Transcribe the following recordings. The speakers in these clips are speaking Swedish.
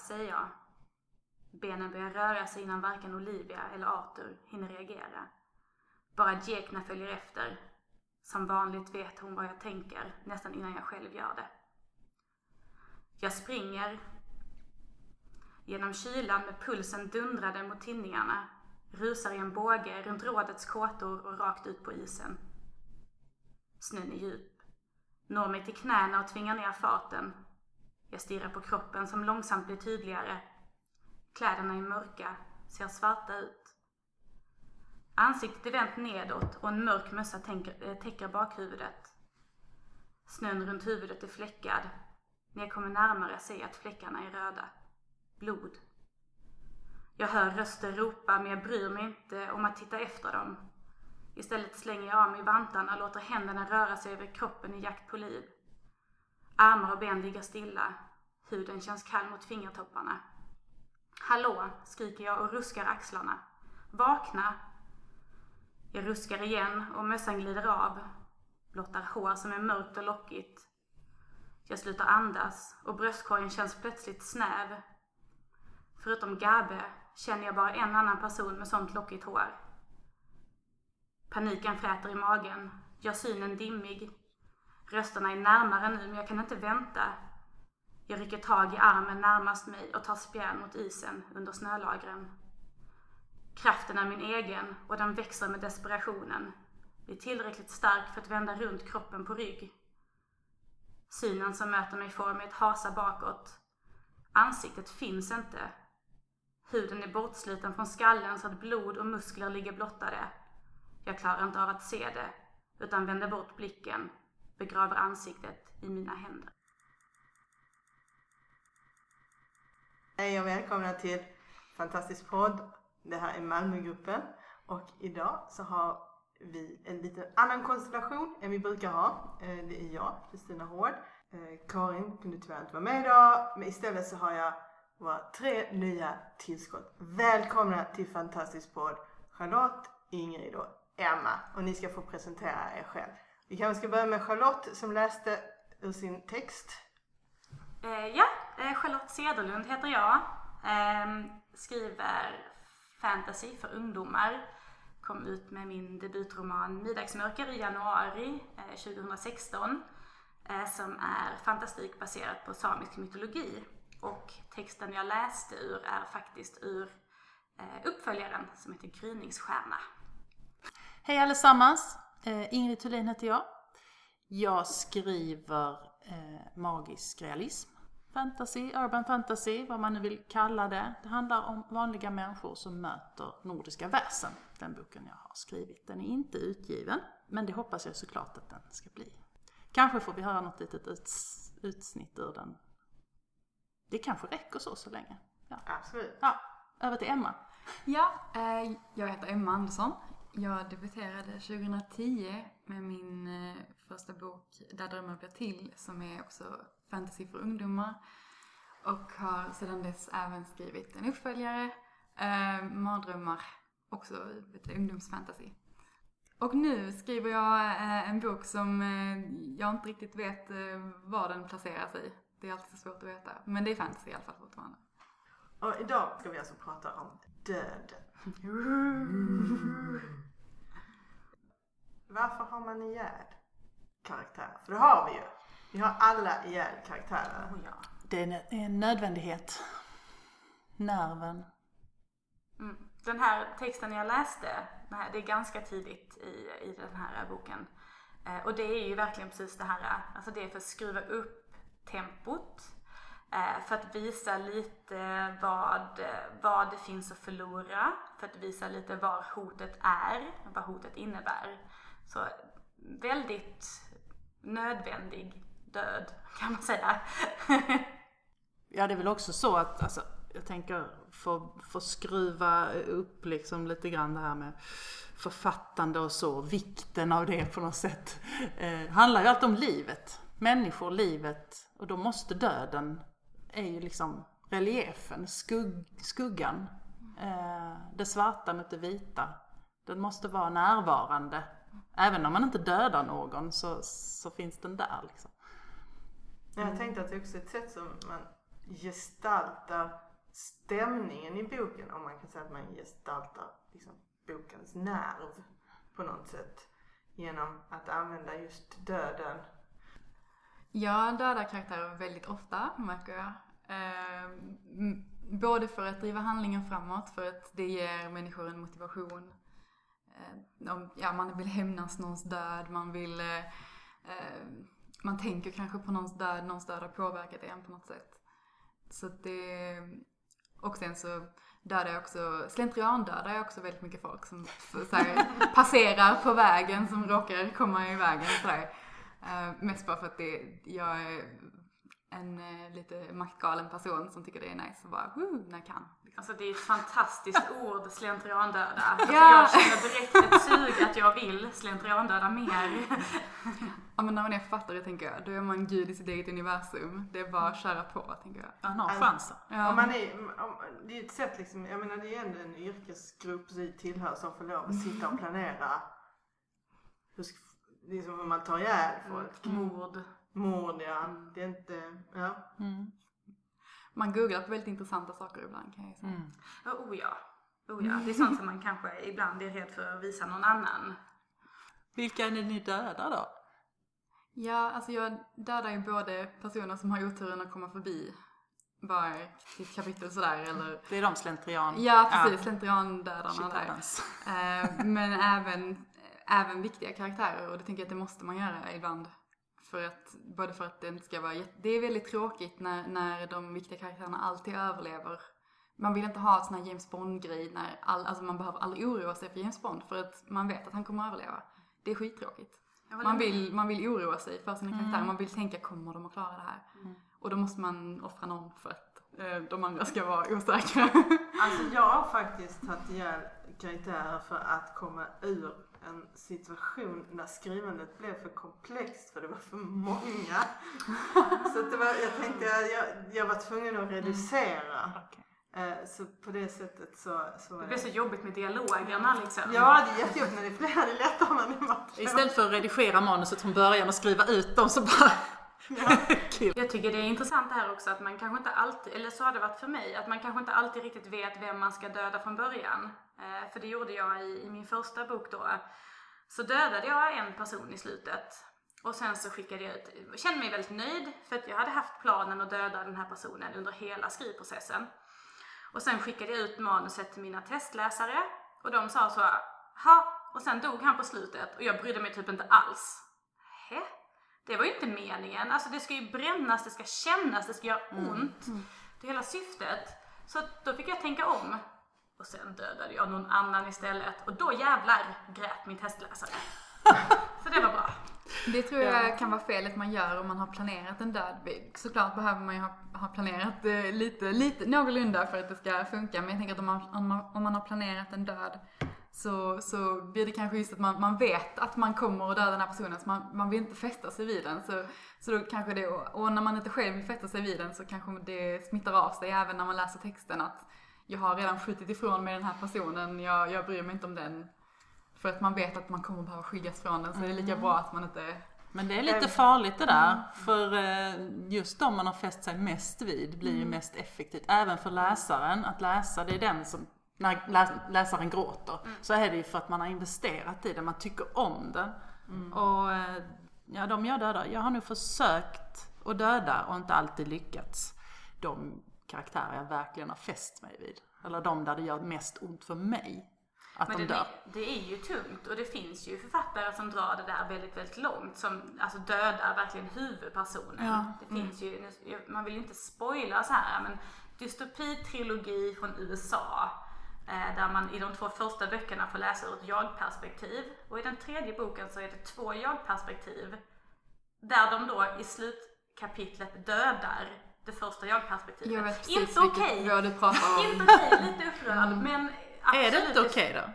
Säger jag. Benen börjar röra sig innan varken Olivia eller Arthur hinner reagera. Bara Jekna följer efter. Som vanligt vet hon vad jag tänker nästan innan jag själv gör det. Jag springer genom kylan med pulsen dundrade mot tinningarna, rusar i en båge runt rådets kåtor och rakt ut på isen. Snön är djup, når mig till knäna och tvingar ner farten. Jag stirrar på kroppen som långsamt blir tydligare. Kläderna är mörka, ser svarta ut. Ansiktet är vänt nedåt och en mörk mössa eh, täcker bakhuvudet. Snön runt huvudet är fläckad. När jag kommer närmare ser jag att fläckarna är röda. Blod. Jag hör röster ropa men jag bryr mig inte om att titta efter dem. Istället slänger jag av mig vantarna och låter händerna röra sig över kroppen i jakt på liv. Armar och ben ligger stilla. Huden känns kall mot fingertopparna. Hallå, skriker jag och ruskar axlarna. Vakna! Jag ruskar igen och mössan glider av. Blottar hår som är mörkt och lockigt. Jag slutar andas och bröstkorgen känns plötsligt snäv. Förutom Gabe känner jag bara en annan person med sånt lockigt hår. Paniken fräter i magen, gör synen dimmig. Rösterna är närmare nu men jag kan inte vänta. Jag rycker tag i armen närmast mig och tar spjärn mot isen under snölagren. Kraften är min egen och den växer med desperationen. Blir tillräckligt stark för att vända runt kroppen på rygg. Synen som möter mig får mig att hasa bakåt. Ansiktet finns inte. Huden är bortsliten från skallen så att blod och muskler ligger blottade. Jag klarar inte av att se det, utan vänder bort blicken, begraver ansiktet i mina händer. Hej och välkomna till Fantastisk podd. Det här är Malmögruppen och idag så har vi en lite annan konstellation än vi brukar ha. Eh, det är jag, Kristina Hård. Eh, Karin kunde tyvärr inte vara med idag men istället så har jag våra tre nya tillskott. Välkomna till Fantastisk podd Charlotte, Ingrid och Emma och ni ska få presentera er själva. Vi kanske ska börja med Charlotte som läste ur sin text. Eh, ja, eh, Charlotte Cederlund heter jag. Eh, skriver fantasy för ungdomar. Kom ut med min debutroman Middagsmörker i januari eh, 2016. Eh, som är fantastik baserat på samisk mytologi. Och texten jag läste ur är faktiskt ur eh, uppföljaren som heter Gryningsstjärna. Hej allesammans! Eh, Ingrid Thulin heter jag. Jag skriver eh, magisk realism, fantasy, urban fantasy, vad man nu vill kalla det. Det handlar om vanliga människor som möter nordiska väsen. Den boken jag har skrivit. Den är inte utgiven, men det hoppas jag såklart att den ska bli. Kanske får vi höra något litet uts, utsnitt ur den. Det kanske räcker så så länge. Ja, Absolut. ja över till Emma. Ja, eh, jag heter Emma Andersson. Jag debuterade 2010 med min eh, första bok Där drömmar blir till som är också fantasy för ungdomar. Och har sedan dess även skrivit en uppföljare, eh, Mardrömmar, också lite ungdomsfantasy. Och nu skriver jag eh, en bok som eh, jag inte riktigt vet eh, var den placerar sig. Det är alltid så svårt att veta. Men det är fantasy i alla fall fortfarande. Och idag ska vi alltså prata om döden. Varför har man ihjäl karaktärer? För det har vi ju. Vi har alla ihjäl karaktärer. Oh, ja. Det är en, nödvändighet. Nerven. Mm. Den här texten jag läste, det är ganska tidigt i, i den här boken. Eh, och det är ju verkligen precis det här, alltså det är för att skruva upp tempot. Eh, för att visa lite vad, vad det finns att förlora. För att visa lite vad hotet är, vad hotet innebär. Så väldigt nödvändig död, kan man säga. Ja, det är väl också så att, alltså, jag tänker få, få skruva upp liksom lite grann det här med författande och så, vikten av det på något sätt. Eh, handlar ju alltid om livet. Människor, livet och då måste döden, är ju liksom reliefen, skugg, skuggan. Eh, det svarta mot det vita. Den måste vara närvarande. Även om man inte dödar någon så, så finns den där liksom. Jag tänkte att det också är ett sätt som man gestaltar stämningen i boken. Om man kan säga att man gestaltar liksom, bokens nerv på något sätt. Genom att använda just döden. Jag dödar karaktärer väldigt ofta, märker jag. Eh, m- både för att driva handlingen framåt, för att det ger människor en motivation. Eh, om, ja, man vill hämnas någons död, man vill... Eh, eh, man tänker kanske på någons död, någons död har påverkat en på något sätt. Så det... Och sen så dödar jag också, slentrian dödar jag också väldigt mycket folk som så här, passerar på vägen som råkar komma i vägen sådär. Uh, mest bara för att det, jag är en eh, lite maktgalen person som tycker det är nice och bara woo, när jag kan. Liksom. Alltså det är ett fantastiskt ord, slentriandöda. Alltså Ja. Jag känner direkt ett sug att jag vill slentriandöda mer. Ja men när man är författare tänker jag, då är man gud i sitt eget universum. Det är bara att köra på tänker jag. Man har chansen. Ja. Om man är, om, det är ett sätt liksom, jag menar det är ändå en yrkesgrupp vi tillhör som får lov att sitta och planera. Hur, ska- det är som om man tar ihjäl folk. Mord. Mord ja. Det är inte, ja. Mm. Man googlar på väldigt intressanta saker ibland kan jag säga. Mm. Oh ja. Oh ja. Det är sånt som man kanske ibland är rädd för att visa någon annan. Vilka är det ni dödar då? Ja, alltså jag dödar ju både personer som har oturen att komma förbi bara till ett kapitel sådär eller Det är de slentrian... Ja precis, slentriandödarna shit där. Eh, men även, även viktiga karaktärer och det tänker jag att det måste man göra ibland. För att, både för att det inte ska vara Det är väldigt tråkigt när, när de viktiga karaktärerna alltid överlever. Man vill inte ha ett sån här James Bond-grej när all, alltså man behöver aldrig oroa sig för James Bond för att man vet att han kommer att överleva. Det är skittråkigt. Man vill, man vill oroa sig för sina karaktärer, man vill tänka kommer de att klara det här? Och då måste man offra någon för att eh, de andra ska vara osäkra. Alltså jag har faktiskt tagit ihjäl karaktärer för att komma ur en situation där skrivandet blev för komplext för det var för många. Så det var, jag tänkte jag, jag var tvungen att reducera. Okej. Eh, Så på det sättet så, så Det blir så jobbigt med dialogerna liksom. Ja det är jättejobbigt när det är flera, det är lättare när det är. Istället för att redigera manuset från början och skriva ut dem så bara... Jag tycker det är intressant det här också att man kanske inte alltid, eller så har det varit för mig, att man kanske inte alltid riktigt vet vem man ska döda från början. Eh, för det gjorde jag i, i min första bok då. Så dödade jag en person i slutet. Och sen så skickade jag ut, jag kände mig väldigt nöjd för att jag hade haft planen att döda den här personen under hela skrivprocessen. Och sen skickade jag ut manuset till mina testläsare och de sa så ha och sen dog han på slutet och jag brydde mig typ inte alls. Hä? Det var ju inte meningen. Alltså det ska ju brännas, det ska kännas, det ska göra ont. Det är hela syftet. Så då fick jag tänka om. Och sen dödade jag någon annan istället. Och då jävlar grät min testläsare. Så det var bra. Det tror jag kan vara felet man gör om man har planerat en död. Såklart behöver man ju ha, ha planerat eh, lite, lite någorlunda för att det ska funka. Men jag tänker att om man, om man, om man har planerat en död så, så blir det kanske just att man, man vet att man kommer att döda den här personen så man, man vill inte fästa sig vid den. Så, så då kanske det, och när man inte själv vill fästa sig vid den så kanske det smittar av sig även när man läser texten att jag har redan skjutit ifrån mig den här personen, jag, jag bryr mig inte om den. För att man vet att man kommer behöva skiljas från den så det är lika bra att man inte Men det är lite farligt det där. För eh, just de man har fäst sig mest vid blir ju mest effektivt. Även för läsaren. Att läsa, det är den som, när lä- läsaren gråter, så är det ju för att man har investerat i det. Man tycker om den. Och eh, ja, de jag dödar, jag har nu försökt att döda och inte alltid lyckats. De karaktärer jag verkligen har fäst mig vid. Eller de där det gör mest ont för mig. Att Men de det, dör. det är ju tungt och det finns ju författare som drar det där väldigt, väldigt långt. Som alltså dödar verkligen huvudpersonen. Ja. Det finns ju, nu- man vill ju inte spoila så här men dystopitrilogi från USA. Eh, där man i de två första böckerna får läsa ur ett jag-perspektiv. Och i den tredje boken så är det två jag-perspektiv. där de då i slutkapitlet dödar det första jag-perspektivet. Jag vet precis Inte okej. om. Inte okej, lite upprörd men absolut. Är det inte okej då?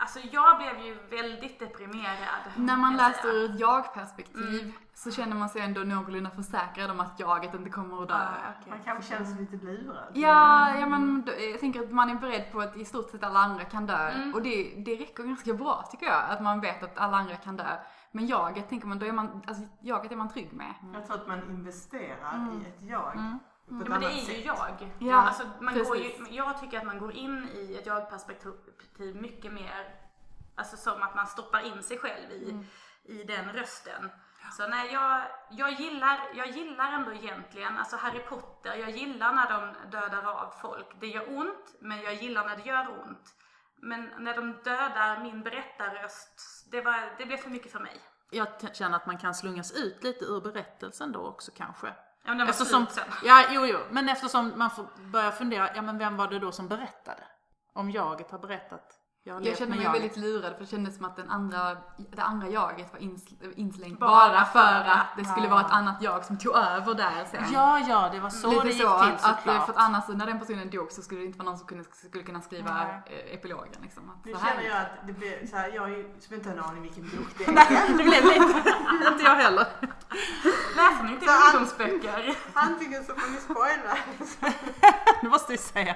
Alltså jag blev ju väldigt deprimerad. När man läser ur ett jag-perspektiv så känner man sig ändå någorlunda försäkrad om att jaget inte kommer att dö. Ah, okej. Man kanske känner sig lite lurad. Ja, ja men då- jag tänker att man är beredd på att i stort sett alla andra kan dö. Mm. Och det, det räcker ganska bra tycker jag, att man vet att alla andra kan dö. Men jaget tänker man, då är man, alltså jaget är man trygg med. Jag tror att man investerar i ett jag. Ja, men det är ju sätt. jag. Ja, alltså, man går ju, precis. jag tycker att man går in i ett jag-perspektiv mycket mer, alltså som att man stoppar in sig själv i, Mm. i den rösten. Så nej, jag, jag, gillar, jag gillar ändå egentligen, alltså Harry Potter, jag gillar när de dödar av folk. Det gör ont, men jag gillar när det gör ont. Men när de dödar min berättarröst, det, var, det blev för mycket för mig. Jag känner att man kan slungas ut lite ur berättelsen då också kanske. Ja, men den var Eftersom, slut sen. ja, jo, jo, men eftersom man får börja fundera, ja men vem var det då som berättade? Om jaget har berättat, jag Jag kände mig jaget. väldigt lurad för det kändes som att den andra, det andra jaget var ins, inslängt Bara bara, för att det skulle Ja. vara ett annat jag som tog över där sen. Ja, ja, det var så Lite det gick så till att, att, såklart. för att annars när den personen dog så skulle det inte vara någon som kunde, skulle kunna skriva Nej. eh, epilogen liksom. Att Nu så här känner jag att det blir så här, jag är ju- som inte har en aning vilken bok det är. det blev lite, inte jag heller. Läser ni inte Så han- ungdomsböcker? Antingen så får ni spoila. Det måste vi säga.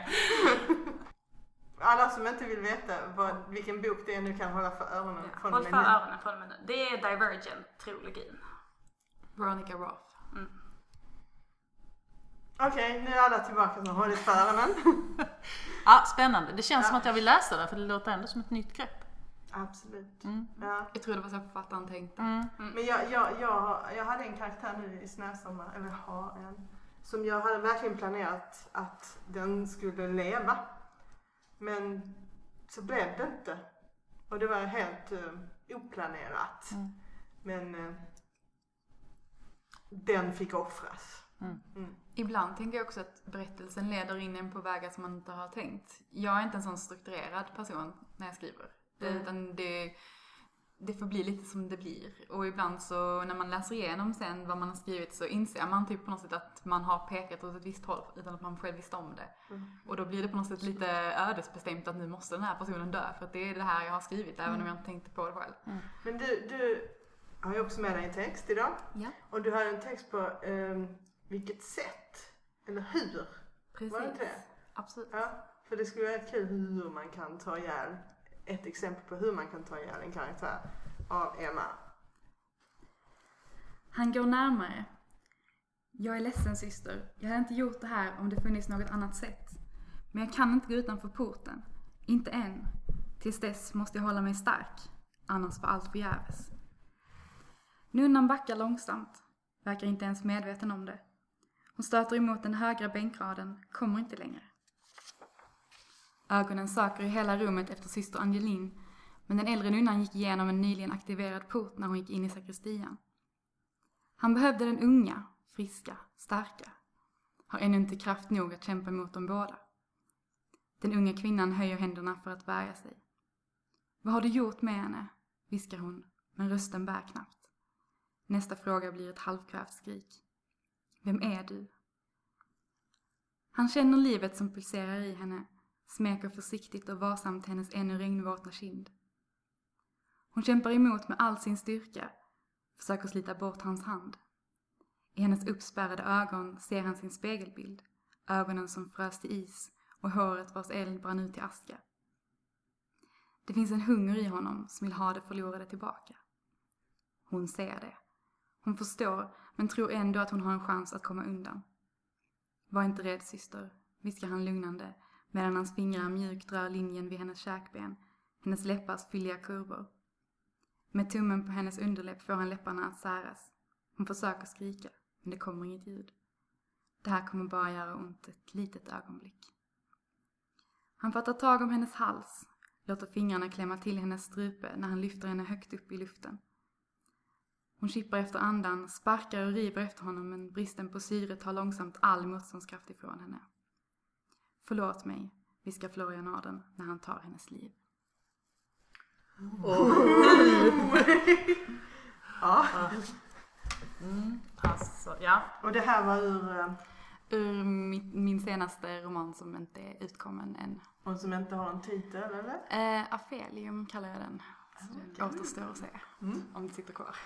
Alla som inte vill veta vad, vilken bok det är nu kan hålla för öronen Ja, från håll för öronen från nu. Det är Divergent-trilogin. Veronica Roth. Okej, nu är alla tillbaka som har hållit för öronen. Ja, spännande. Det känns Ja. som att jag vill läsa den för det låter ändå som ett nytt grepp. Absolut. Mm. Ja. Jag tror det var så författaren tänkte. Mm. Men jag, jag, jag, har- jag hade en karaktär nu i Snösommar, eller har en, som jag hade verkligen planerat att den skulle leva. Men så blev det inte. Och det var helt uh, oplanerat. Mm. Men eh, den fick offras. Mm. Mm. Ibland tänker jag också att berättelsen leder in en på vägar som man inte har tänkt. Jag är inte en sån strukturerad person när jag skriver. Det, Mm. Utan det, det får bli lite som det blir. Och ibland så när man läser igenom sen vad man har skrivit så inser man typ på något sätt att man har pekat åt ett visst håll utan att man själv visste om det. Mm. Och då blir det på något sätt lite ödesbestämt att nu måste den här personen dö för att det är det här jag har skrivit även om jag inte tänkte på det själv. Men du, du har ju också med dig en text idag. Ja, Och du har en text på ehm, vilket sätt, eller hur. precis. Var det inte det? Absolut. Ja, för det skulle vara kul hur man kan ta ihjäl, ett exempel på hur man kan ta ihjäl en karaktär av Emma. Han går närmare. Jag är ledsen syster. Jag hade inte gjort det här om det funnits något annat sätt. Men jag kan inte gå utanför porten. Inte än. Tills dess måste jag hålla mig stark. Annars var allt förgäves. Nunnan backar långsamt. Verkar inte ens medveten om det. Hon stöter emot den högra bänkraden. Kommer inte längre. Ögonen söker i hela rummet efter syster Angelin. Men den äldre nunnan gick igenom en nyligen aktiverad port när hon gick in i sakristian. Han behövde den unga, friska, starka. Har ännu inte kraft nog att kämpa mot dem båda. Den unga kvinnan höjer händerna för att värja sig. Vad har du gjort med henne? viskar hon, men rösten bär knappt. Nästa fråga blir ett halvkvävt skrik. Vem är du? Han känner livet som pulserar i henne, smeker försiktigt och varsamt hennes ännu regnvåtna kind. Hon kämpar emot med all sin styrka, försöker slita bort hans hand. I hennes uppspärrade ögon ser han sin spegelbild, ögonen som frös till is och håret vars eld brann ut till aska. Det finns en hunger i honom som vill ha det förlorade tillbaka. Hon ser det. Hon förstår, men tror ändå att hon har en chans att komma undan. Var inte rädd syster, viskar han lugnande medan hans fingrar mjukt rör linjen vid hennes käkben, hennes läppars fylliga kurvor. Med tummen på hennes underläpp får han läpparna att säras. Hon försöker skrika, men det kommer inget ljud. Det här kommer bara göra ont ett litet ögonblick. Han fattar tag om hennes hals, låter fingrarna klämma till hennes strupe när han lyfter henne högt upp i luften. Hon kippar efter andan, sparkar och river efter honom men bristen på syre tar långsamt all motståndskraft ifrån henne. Förlåt mig, viskar Florian Aden när han tar hennes liv. Ja. Mm, alltså, ja. Och det här var ur, eh, Ur min, min senaste roman som inte är utkommen än. och som inte har en titel eller? Eh, Afelium kallar jag den. Så det återstår att se om det sitter kvar.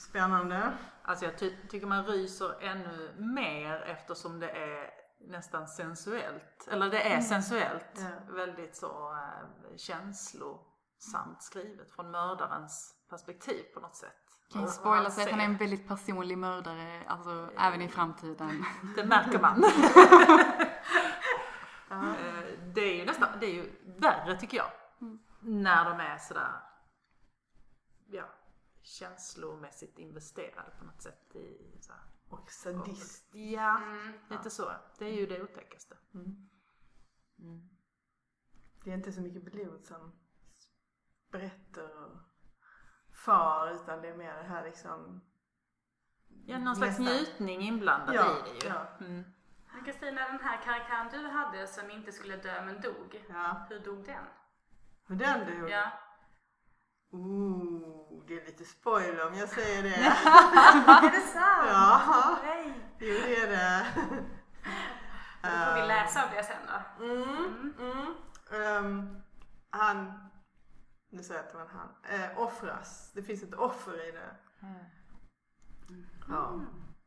Spännande. Alltså jag ty- tycker man ryser ännu mer eftersom det är nästan sensuellt. Eller det är sensuellt. Ja. Väldigt så äh, känslosamt skrivet från mördarens perspektiv på något sätt. Kan ju spoila sig att han är en väldigt personlig mördare, alltså även i framtiden. Det märker man. Eh, det är ju nästan, det är ju värre tycker jag. När de är sådär, ja, känslomässigt investerade på något sätt i så här, Och sadist. Ja, lite så. Det är ju det otäckaste. Det är inte så mycket blod som berättar och far utan det är mer det här liksom Ja, någon slags Nästan. njutning inblandad Ja, i det ju. ja. Mm. Kristina, den här karaktären du hade som inte skulle dö men dog. Ja. Hur dog den? Hur den du? Ja. Ooh, det är lite spoiler om jag säger det. är det sant? Ja. Nej. Jo det är det. Då får vi läsa om det sen då. Mm, mm. Ehm, han, nu säger jag att det var han, eh, offras. Det finns ett offer i det. Ja.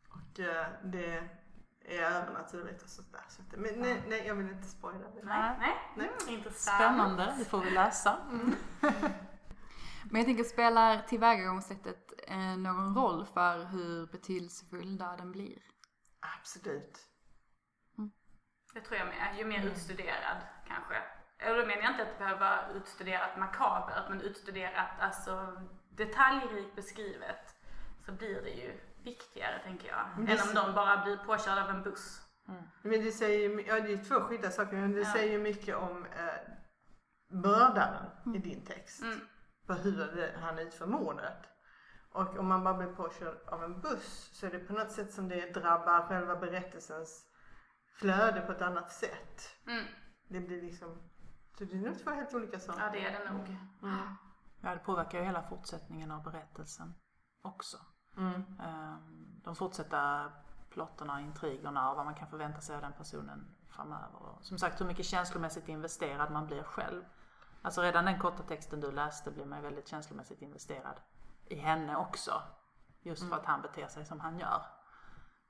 Och eh, det är övernaturligt och sånt där. Så att, men nej, nej, jag vill inte spoila det. Nej. Nej. Nej. Mm, intressant. Spännande, det får vi läsa. Men jag tänker, spelar tillvägagångssättet eh, någon roll för hur betydelsefull döden blir? Absolut. Det tror jag med. Ju mer utstuderad kanske. Eller då menar jag inte att det behöver vara utstuderat makabert men utstuderat alltså detaljrikt beskrivet så blir det ju viktigare tänker jag. Men det Än om de bara blir påkörda av en buss. Men det säger ju, ja det är två skilda saker men det Ja. säger ju mycket om eh, mördaren i din text. Mm. För hur det, han utför mordet. Och om man bara blir påkörd av en buss så är det på något sätt som det drabbar själva berättelsens flöde på ett annat sätt. Mm. Det blir liksom, så det är nog två helt olika saker. Ja det är det nog. Ja, det påverkar ju hela fortsättningen av berättelsen också. Mm. Ehm, De fortsätter plotterna, intrigerna och vad man kan förvänta sig av den personen framöver. Och som sagt hur mycket känslomässigt investerad man blir själv. Alltså redan den korta texten du läste blir man väldigt känslomässigt investerad i henne också. Just för att han beter sig som han gör.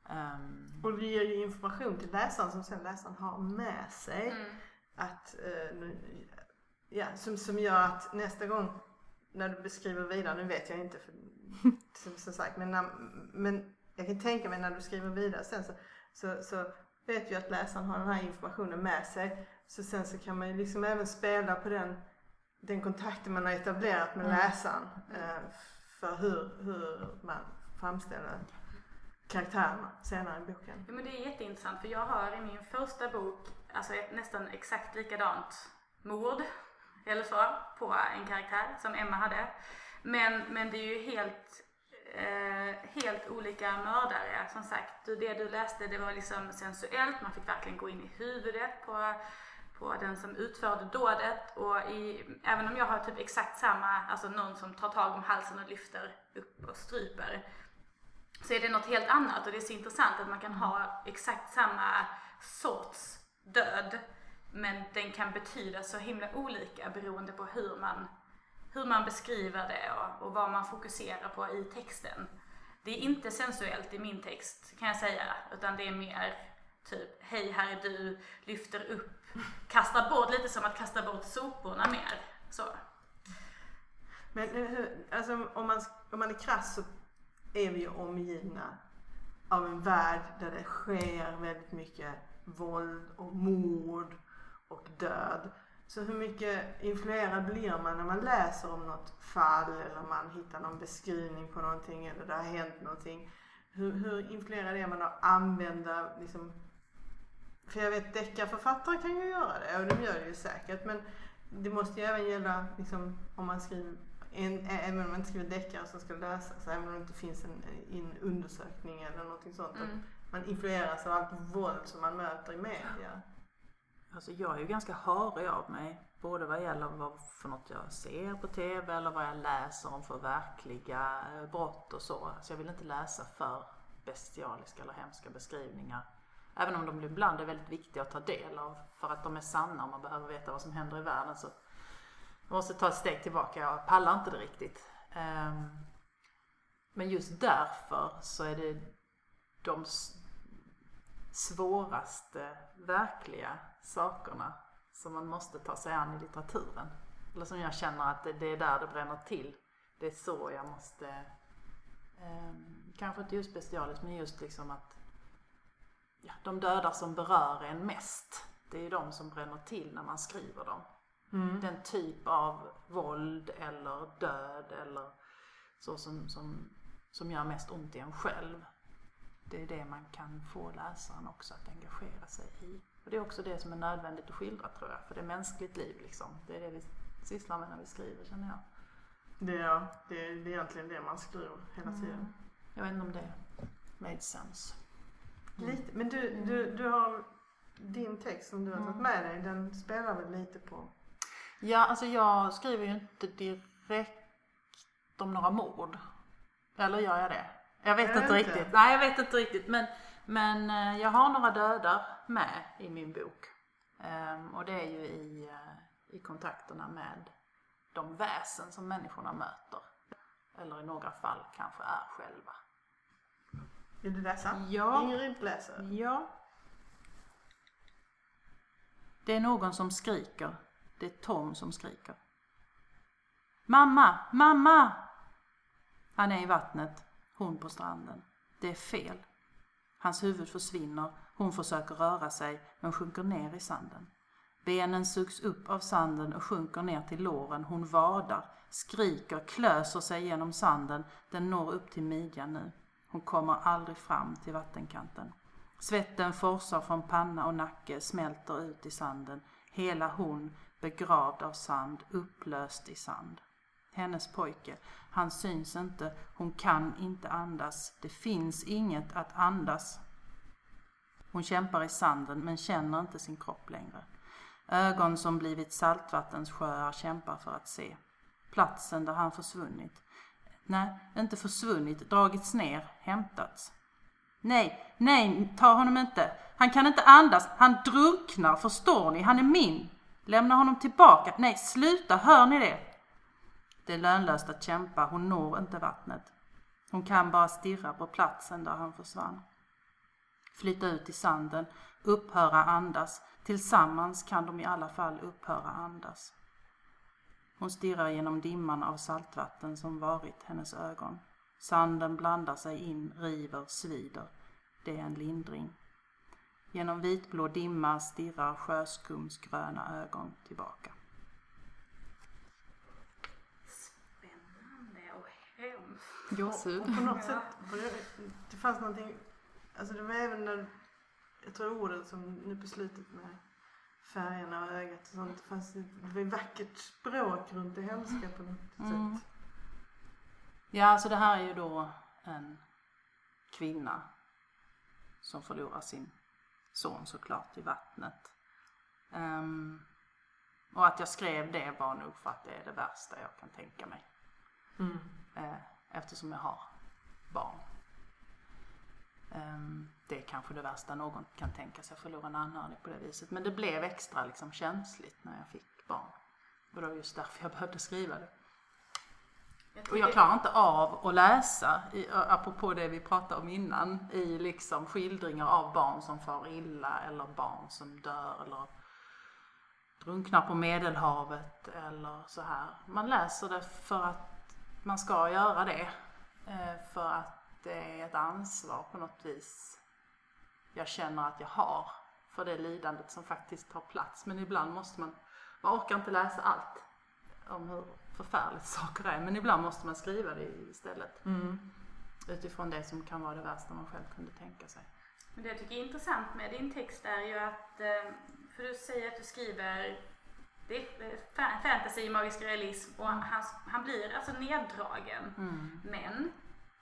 Ehm, Och det ger ju information till läsaren som sen läsaren har med sig. Mm. Att, nu- ja, som, som gör att nästa gång när du beskriver vidare, nu vet jag inte för, som, som sagt, men, när, men jag kan tänka mig när du skriver vidare sen så, så, så vet ju att läsaren har den här informationen med sig. Så sen så kan man ju liksom även spela på den, den kontakten man har etablerat med läsaren. Eh, för hur, hur man framställer karaktärerna senare i boken. Ja, men det är jätteintressant för jag har i min första bok alltså ett nästan exakt likadant mord eller så på en karaktär som Emma hade. Men, men det är ju helt, eh, helt olika mördare. Som sagt, det du läste det var liksom sensuellt, man fick verkligen gå in i huvudet på, på den som utförde dådet. Och i, även om jag har typ exakt samma, alltså någon som tar tag om halsen och lyfter upp och stryper så är det något helt annat och det är så intressant att man kan ha exakt samma sorts död men den kan betyda så himla olika beroende på hur man, hur man beskriver det och, och vad man fokuserar på i texten. Det är inte sensuellt i min text kan jag säga utan det är mer typ hej här är du, lyfter upp, kastar bort lite som att kasta bort soporna mer. Så. Men hur, alltså, om, man, om man är krass så är vi ju omgivna av en värld där det sker väldigt mycket våld och mord och död. Så hur mycket influerad blir man när man läser om något fall eller man hittar någon beskrivning på någonting eller det har hänt någonting. Hur, hur influerad är man att använda liksom för jag vet deckarförfattare kan ju göra det och de gör det ju säkert men det måste ju även gälla liksom, om man skriver, en, även om man inte skriver deckare som ska läsas, även om det inte finns en, en undersökning eller någonting sånt. Mm. Att man influeras av allt våld som man möter i media. Alltså jag är ju ganska harig av mig. Både vad gäller vad för något jag ser på TV eller vad jag läser om för verkliga eh, brott och så. Så jag vill inte läsa för bestialiska eller hemska beskrivningar. Även om de ibland är väldigt viktiga att ta del av för att de är sanna och man behöver veta vad som händer i världen. Så man måste ta ett steg tillbaka, jag pallar inte det riktigt. Ehm, men just därför så är det de svåraste verkliga sakerna som man måste ta sig an i litteraturen. Eller som jag känner att det, är där det bränner till. Det är så jag måste, ehm, kanske inte just bestialiskt men just liksom att ja, de döda som berör en mest. Det är ju de som bränner till när man skriver dem. Den typ av våld eller död eller så som, som, som gör mest ont i en själv. Det är det man kan få läsaren också att engagera sig i. Och det är också det som är nödvändigt att skildra tror jag. För det är mänskligt liv liksom. Det är det vi sysslar med när vi skriver känner jag. Det är, det är, egentligen det man skriver hela tiden. Jag vet inte om det made sense. Lite, men du, du, du har din text som du har tagit med dig, den spelar väl lite på... Ja, alltså jag skriver ju inte direkt om några mord. Eller gör jag det? Jag vet Jag inte vet inte. riktigt. Nej, jag vet inte riktigt. Men, men eh, jag har några dödar med i min bok. Ehm, och det är ju i, eh, i kontakterna med de väsen som människorna möter. Eller i några fall kanske är själva. Vill du läsa? Ja. Ingrid läser. Ja. Det är någon som skriker. Det är Tom som skriker. Mamma! Mamma! Han är i vattnet, hon på stranden. Det är fel. Hans huvud försvinner, hon försöker röra sig men sjunker ner i sanden. Benen sugs upp av sanden och sjunker ner till låren. Hon vadar, skriker, klöser sig genom sanden. Den når upp till midjan nu. Hon kommer aldrig fram till vattenkanten. Svetten forsar från panna och nacke, smälter ut i sanden. Hela hon, begravd av sand, upplöst i sand. Hennes pojke, han syns inte, hon kan inte andas. Det finns inget att andas. Hon kämpar i sanden men känner inte sin kropp längre. Ögon som blivit saltvattensjöar kämpar för att se. Platsen där han försvunnit. Nej, inte försvunnit, dragits ner, hämtats. Nej, nej, ta honom inte. Han kan inte andas. Han drunknar, förstår ni? Han är min. Lämna honom tillbaka. Nej, sluta, hör ni det? Det är lönlöst att kämpa, hon når inte vattnet. Hon kan bara stirra på platsen där han försvann. Flytta ut i sanden, upphöra andas. Tillsammans kan de i alla fall upphöra andas. Hon stirrar genom dimman av saltvatten som varit hennes ögon. Sanden blandar sig in, river, svider. Det är en lindring. Genom vitblå dimma stirrar sjöskumsgröna ögon tillbaka. Spännande och hemskt. Gåshud. Och på något sätt, det fanns någonting, alltså det var även när, jag tror ordet som nu på slutet med färgerna och ögat och sånt, det fanns ett, vackert språk runt det hemska på något Mm. sätt. Ja, så det här är ju då en kvinna som förlorar sin son såklart i vattnet. Ehm, och att jag skrev det var nog för att det är det värsta jag kan tänka mig. Mm. Eh, eftersom jag har barn. Ehm, det är kanske det värsta någon kan tänka sig, att förlora en anhörig på det viset. Men det blev extra liksom känsligt när jag fick barn. Och det var just därför jag behövde skriva det. Och jag klarar inte av att läsa, i, apropå det vi pratade om innan, i liksom skildringar av barn som far illa eller barn som dör eller drunknar på medelhavet eller så här. Man läser det för att man ska göra det. eh, För att det är ett ansvar på något vis jag känner att jag har för det lidandet som faktiskt tar plats. Men ibland måste man, man orkar inte läsa allt om hur förfärligt saker är. Men ibland måste man skriva det istället. Mm. Utifrån det som kan vara det värsta man själv kunde tänka sig. Men det jag tycker är intressant med din text är ju att, eh, för du säger att du skriver det är eh, fa- fantasy, magisk realism och han, han blir alltså neddragen. Men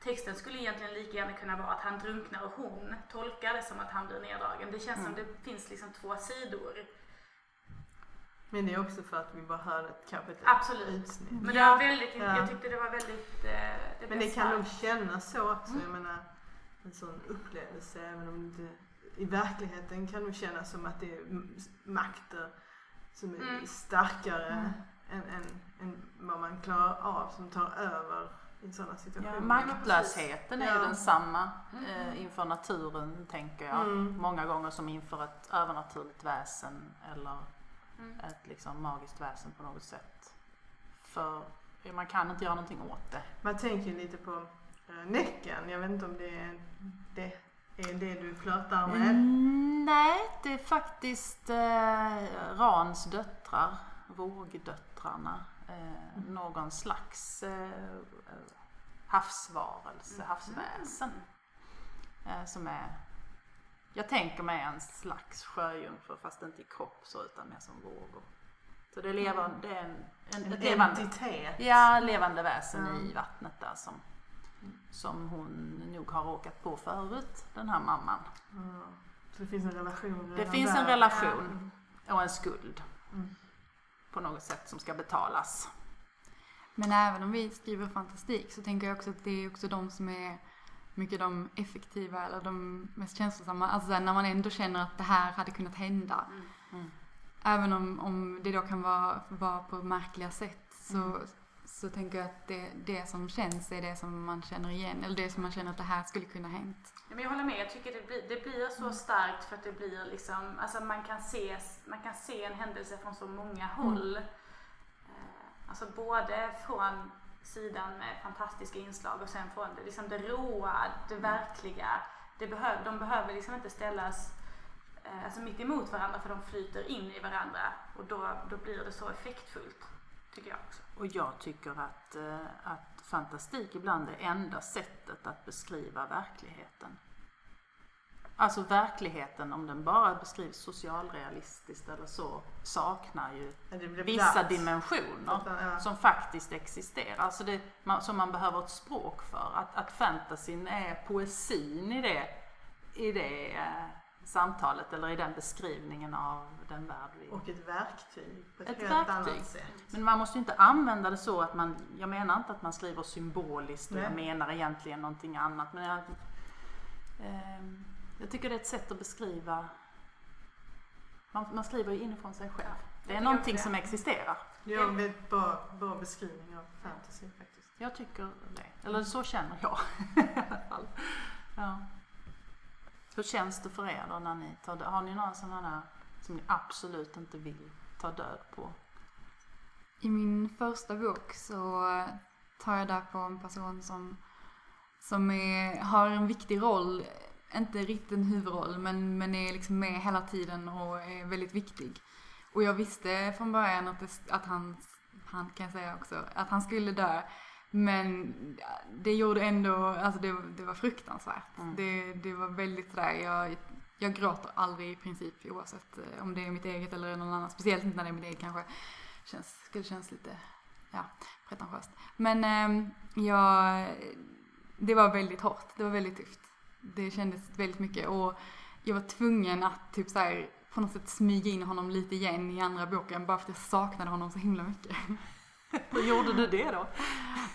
texten skulle egentligen lika gärna kunna vara att han drunknar och hon tolkar det som att han blir neddragen. Det känns som det finns liksom två sidor. Men det är också för att vi bara hörde ett, kanske ett Absolut. utsnitt. Men det var väldigt, Ja. jag tyckte det var väldigt... Eh, det Men det kan nog kännas så också. Mm. Jag menar, en sån upplevelse, även om det i verkligheten kan nog kännas som att det är makter som är Mm. starkare Mm. än, än, än vad man klarar av, som tar över i sådana situationer. Ja, maktlösheten är ju Ja. densamma Mm. eh, inför naturen, tänker jag. Mm. Många gånger som inför ett övernaturligt väsen eller Mm. ett liksom magiskt väsen på något sätt. För man kan inte göra någonting åt det. Man tänker lite på äh, Näcken. Jag vet inte om det är det, är det du flörtar med. Mm, nej, det är faktiskt eh, Rans döttrar, vågdöttrarna. Eh, någon slags eh, havsvarelse, havsväsen. Eh, som är, jag tänker mig en slags sjöjungfru fast inte i kropp så utan mer som vågor. Så det, lever, det är en, en, En ett levande, entitet. ja, levande väsen Ja. i vattnet där som, som hon nog har råkat på förut, den här mamman. Mm. Så det finns en relation Det finns där. en relation och en skuld Mm. På något sätt som ska betalas. Men även om vi skriver fantastik så tänker jag också att det är också de som är mycket de effektiva eller de mest känslosamma. Alltså när man ändå känner att det här hade kunnat hända. Mm. Även om, om det då kan vara, vara på märkliga sätt så, Mm. Så tänker jag att det, det som känns är det som man känner igen. Eller det som man känner att det här skulle kunna hänt. Ja, men jag håller med, jag tycker det blir, det blir så starkt för att det blir liksom, alltså man kan se, man kan se en händelse från så många håll. Eh, Alltså både från sidan med fantastiska inslag och sen från det, liksom det råa, det verkliga. Det behöv, de behöver liksom inte ställas eh, alltså mitt emot varandra för de flyter in i varandra och då, då blir det så effektfullt. Tycker jag också. Och jag tycker att, eh, att fantastik ibland är enda sättet att beskriva verkligheten. Alltså verkligheten, om den bara beskrivs socialrealistiskt eller så, saknar ju vissa dimensioner Ja. som faktiskt existerar. Alltså det, man, som man behöver ett språk för. Att, att fantasin är poesin i det, i det eh, samtalet eller i den beskrivningen av den värld vi Och ett verktyg på ett, Ett helt verktyg. annat sätt. Men man måste ju inte använda det så att man, jag menar inte att man skriver symboliskt och jag menar egentligen någonting annat. Men jag, ehm, jag tycker det är ett sätt att beskriva, man, man skriver ju inifrån sig själv. Det är någonting som existerar. Det är en väldigt bra, bra beskrivning av fantasy faktiskt. Jag tycker det. Eller så känner jag i alla fall. Ja. Hur känns det för er då när ni tar död? Har ni några sådana där som ni absolut inte vill ta död på? I min första bok så tar jag där på en person som, som är, har en viktig roll. Inte riktigt en huvudroll men, men är liksom med hela tiden och är väldigt viktig. Och jag visste från början att, det, att han, han kan jag säga också, att han skulle dö. Men det gjorde ändå, alltså det, det var fruktansvärt. Mm. Det, det var väldigt sådär, jag, jag gråter aldrig i princip oavsett eh, om det är mitt eget eller någon annan. Speciellt inte när det är mitt eget kanske. Känns, skulle kännas lite, ja, pretentiöst. Men eh, jag, det var väldigt hårt, det var väldigt tufft. Det kändes väldigt mycket och jag var tvungen att typ såhär på något sätt smyga in honom lite igen i andra boken bara för att jag saknade honom så himla mycket. Hur gjorde du det då?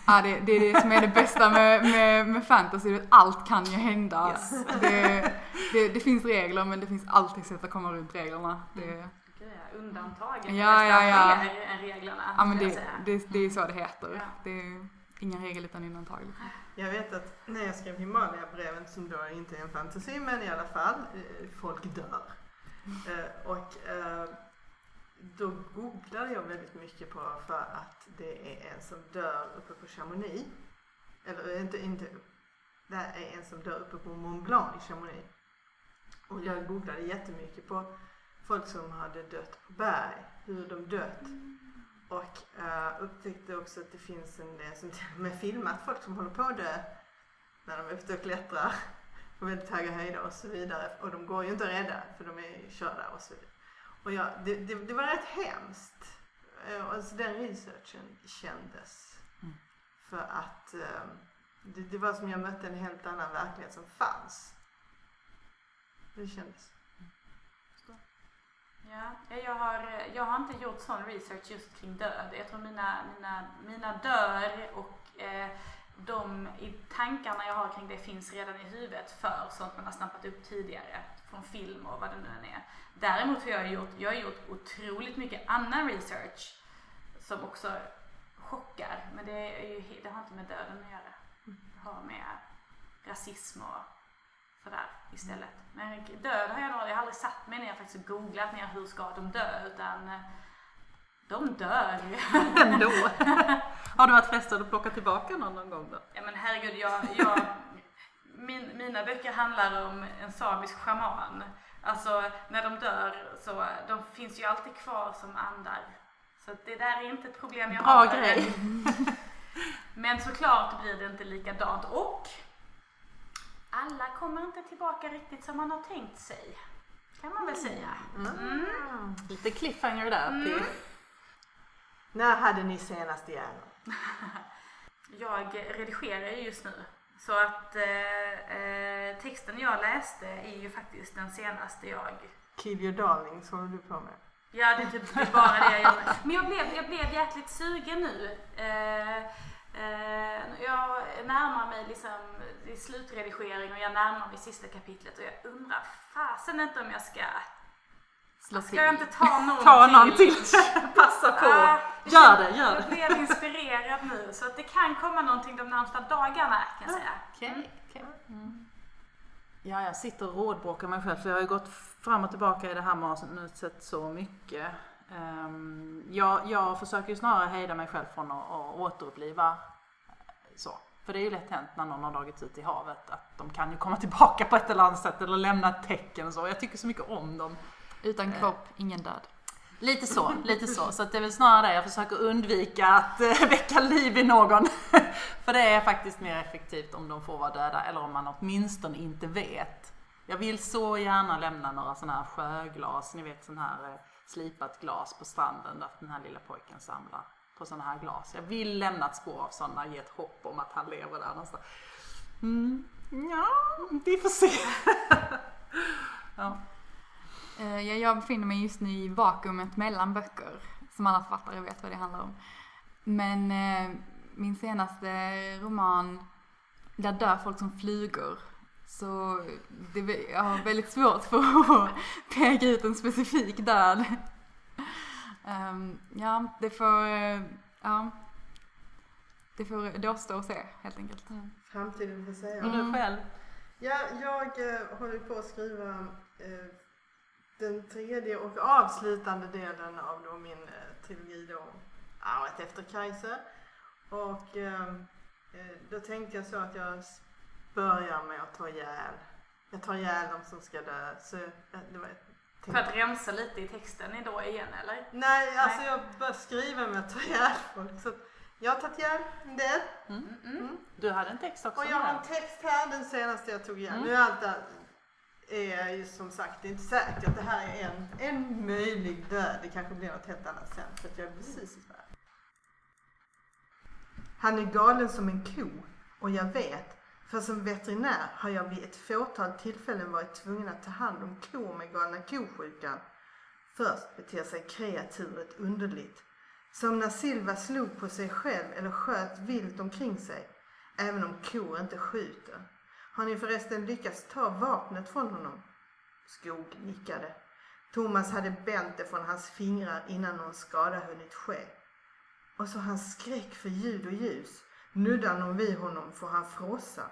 Ja, det, det är det som är det bästa med, med, med fantasy, att allt kan ju hända. Yes. Det, det, det finns regler men det finns alltid sätt att komma runt reglerna. Det, Det är undantagen Ja, ja, ja. mer än reglerna. ja men det, det, det är så det heter. Ja. Det är ingen regel utan undantag. Jag vet att när jag skrev Himalaya-breven, som då inte är en fantasi, men i alla fall, eh, folk dör. Eh, och eh, då googlade jag väldigt mycket på för att det är en som dör uppe på Chamonix. Eller eh, inte, inte det är en som dör uppe på Mont Blanc i Chamonix. Och jag googlade jättemycket på folk som hade dött på berg, hur de dött. Och uh, upptäckte också att det finns en del som till och med filmat folk som håller på att dö när de är ute och klättrar på väldigt höga höjder och så vidare. Och de går ju inte att rädda för de är körda och så vidare. Och ja, det, det, det var rätt hemskt. Eh, Alltså den researchen kändes. Mm. För att eh, det, det var som jag mötte en helt annan verklighet som fanns. Det kändes. Ja, jag har, jag har inte gjort sån research just kring död. Jag tror mina, mina, mina dör och eh, de tankarna jag har kring det finns redan i huvudet för sånt man har snappat upp tidigare från film och vad det nu än är. Däremot har jag gjort, jag har gjort otroligt mycket annan research som också chockar. Men det, är ju, det har inte med döden att göra. Det har med rasism och sådär istället. Men död har jag nog, jag har aldrig satt mig ner och faktiskt googlat ner hur ska de dö utan eh, de dör ju. Ändå. Har du varit frestad att plocka tillbaka någon, någon gång då? Ja men herregud, jag, jag, min, mina böcker handlar om en samisk shaman. Alltså när de dör så de finns ju alltid kvar som andar. Så det där är inte ett problem jag Bra har. grej. Men såklart blir det inte likadant. Och alla kommer inte tillbaka riktigt som man har tänkt sig. Kan man väl säga. Mm. Lite cliffhanger där. Till. När hade ni senast hjärnor? Jag redigerar ju just nu. Så att eh, eh, texten jag läste är ju faktiskt den senaste jag... Kill your darlings håller du på med. Ja, det är typ det är bara det jag Men jag blev, jag blev jäkligt sugen nu. Eh, eh, jag närmar mig liksom i slutredigering och jag närmar mig sista kapitlet och jag undrar fasen inte om jag ska... Slå Ska jag inte ta någon Ta någon till? till. Passa på. Ah, Gör det, gör Jag det. blev inspirerad nu så att det kan komma någonting de närmsta dagarna kan jag säga. Okej, okej. Ja, jag sitter och rådbråkar mig själv för jag har ju gått fram och tillbaka i det här manuset så mycket. Ehm, jag, jag försöker ju snarare hejda mig själv från att, att återuppliva eh, så. För det är ju lätt hänt när någon har dragits ut i havet att de kan ju komma tillbaka på ett eller annat sätt eller lämna ett tecken och så. Jag tycker så mycket om dem. Utan kropp, ingen död. Lite så, lite så. Så det är väl snarare det jag försöker undvika att eh, väcka liv i någon. För det är faktiskt mer effektivt om de får vara döda eller om man åtminstone inte vet. Jag vill så gärna lämna några sådana här sjöglas, ni vet sån här eh, slipat glas på stranden där den här lilla pojken samlar på sådana här glas. Jag vill lämna ett spår av sådana, ge ett hopp om att han lever där någonstans. Mm. Ja, vi får se. ja. Eh, ja, jag befinner mig just nu i vakuumet mellan böcker, som alla författare vet vad det handlar om. Men eh, min senaste roman, där dör folk som flugor. Så det, jag har väldigt svårt för att peka ut en specifik död. Ehm, ja, det får, eh, ja, det får det återstå att se helt enkelt. Framtiden får säga. Och du själv? Ja, jag håller på att skriva eh, den tredje och avslutande delen av då min eh, trilogi då, Arvet efter Kajse. Och eh, eh, då tänkte jag så att jag börjar med att ta ihjäl. Jag tar ihjäl de som ska dö. Så, eh, det var, För att rensa lite i texten då igen eller? Nej, alltså jag börjar skriva med att ta ihjäl folk. Så jag har tagit ihjäl en del. Du hade en text också Och jag har en text här, den senaste jag tog igen. Mm. Nu är allt det är ju som sagt det är inte säkert att det här är en, en möjlig död. Det kanske blir något helt annat sen för att jag är precis i Sverige. Han är galen som en ko och jag vet, för som veterinär har jag vid ett fåtal tillfällen varit tvungen att ta hand om kor med galna kosjukan. Först beter sig kreaturet underligt. Som när Silva slog på sig själv eller sköt vilt omkring sig. Även om kor inte skjuter. Har ni förresten lyckats ta vapnet från honom? Skog nickade. Thomas hade bänt det från hans fingrar innan någon skada hunnit ske. Och så hans skräck för ljud och ljus. Nuddar någon vid honom får han frossa.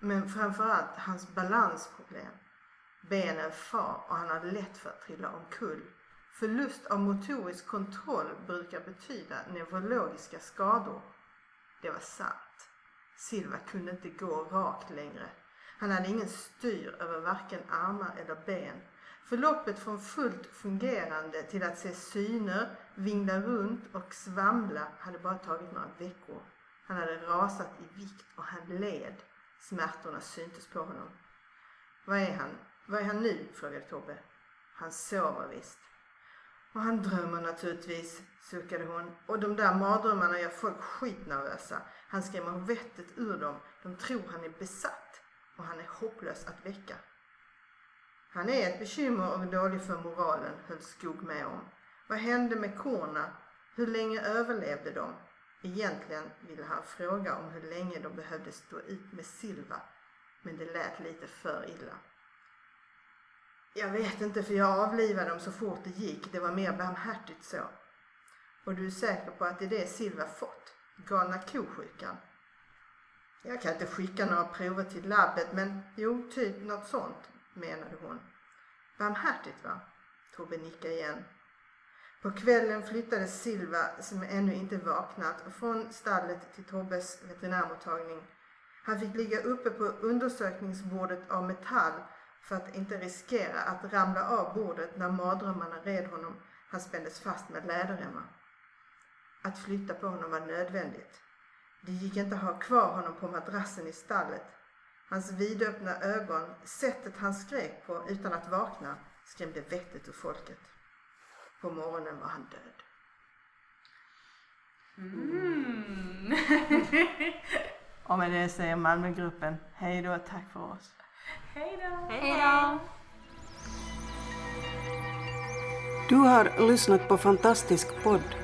Men framförallt hans balansproblem. Benen far och han har lätt för att trilla omkull. Förlust av motorisk kontroll brukar betyda neurologiska skador. Det var sant. Silva kunde inte gå rakt längre. Han hade ingen styr över varken armar eller ben. Förloppet från fullt fungerande till att se syner, vingla runt och svamla hade bara tagit några veckor. Han hade rasat i vikt och han led. Smärtorna syntes på honom. Vad är han? Vad är han nu? frågade Tobbe. Han sover visst. Och han drömmer naturligtvis, suckade hon. Och de där mardrömmarna gör folk skitnervösa. Han skrämmer vettet ur dem. De tror han är besatt. Och han är hopplös att väcka. Han är ett bekymmer och dålig för moralen, höll Skog med om. Vad hände med korna? Hur länge överlevde de? Egentligen ville han fråga om hur länge de behövde stå ut med Silva, men det lät lite för illa. Jag vet inte för jag avlivade dem så fort det gick. Det var mer barmhärtigt så. Och du är säker på att det är det Silva fått? Galna kosjukan? Jag kan inte skicka några prover till labbet men jo, typ något sånt, menade hon. Barmhärtigt va? Tobbe nickade igen. På kvällen flyttades Silva, som ännu inte vaknat, från stallet till Tobbes veterinärmottagning. Han fick ligga uppe på undersökningsbordet av metall för att inte riskera att ramla av bordet när mardrömmarna red honom. Han spändes fast med läderremmar. Att flytta på honom var nödvändigt. Det gick inte att ha kvar honom på madrassen i stallet. Hans vidöppna ögon, sättet han skrek på utan att vakna, skrämde vettet ur folket. På morgonen var han död. Mm. Och med det säger Malmögruppen hej då, tack för oss. Hej då! Hej då! Du har lyssnat på Fantastisk podd.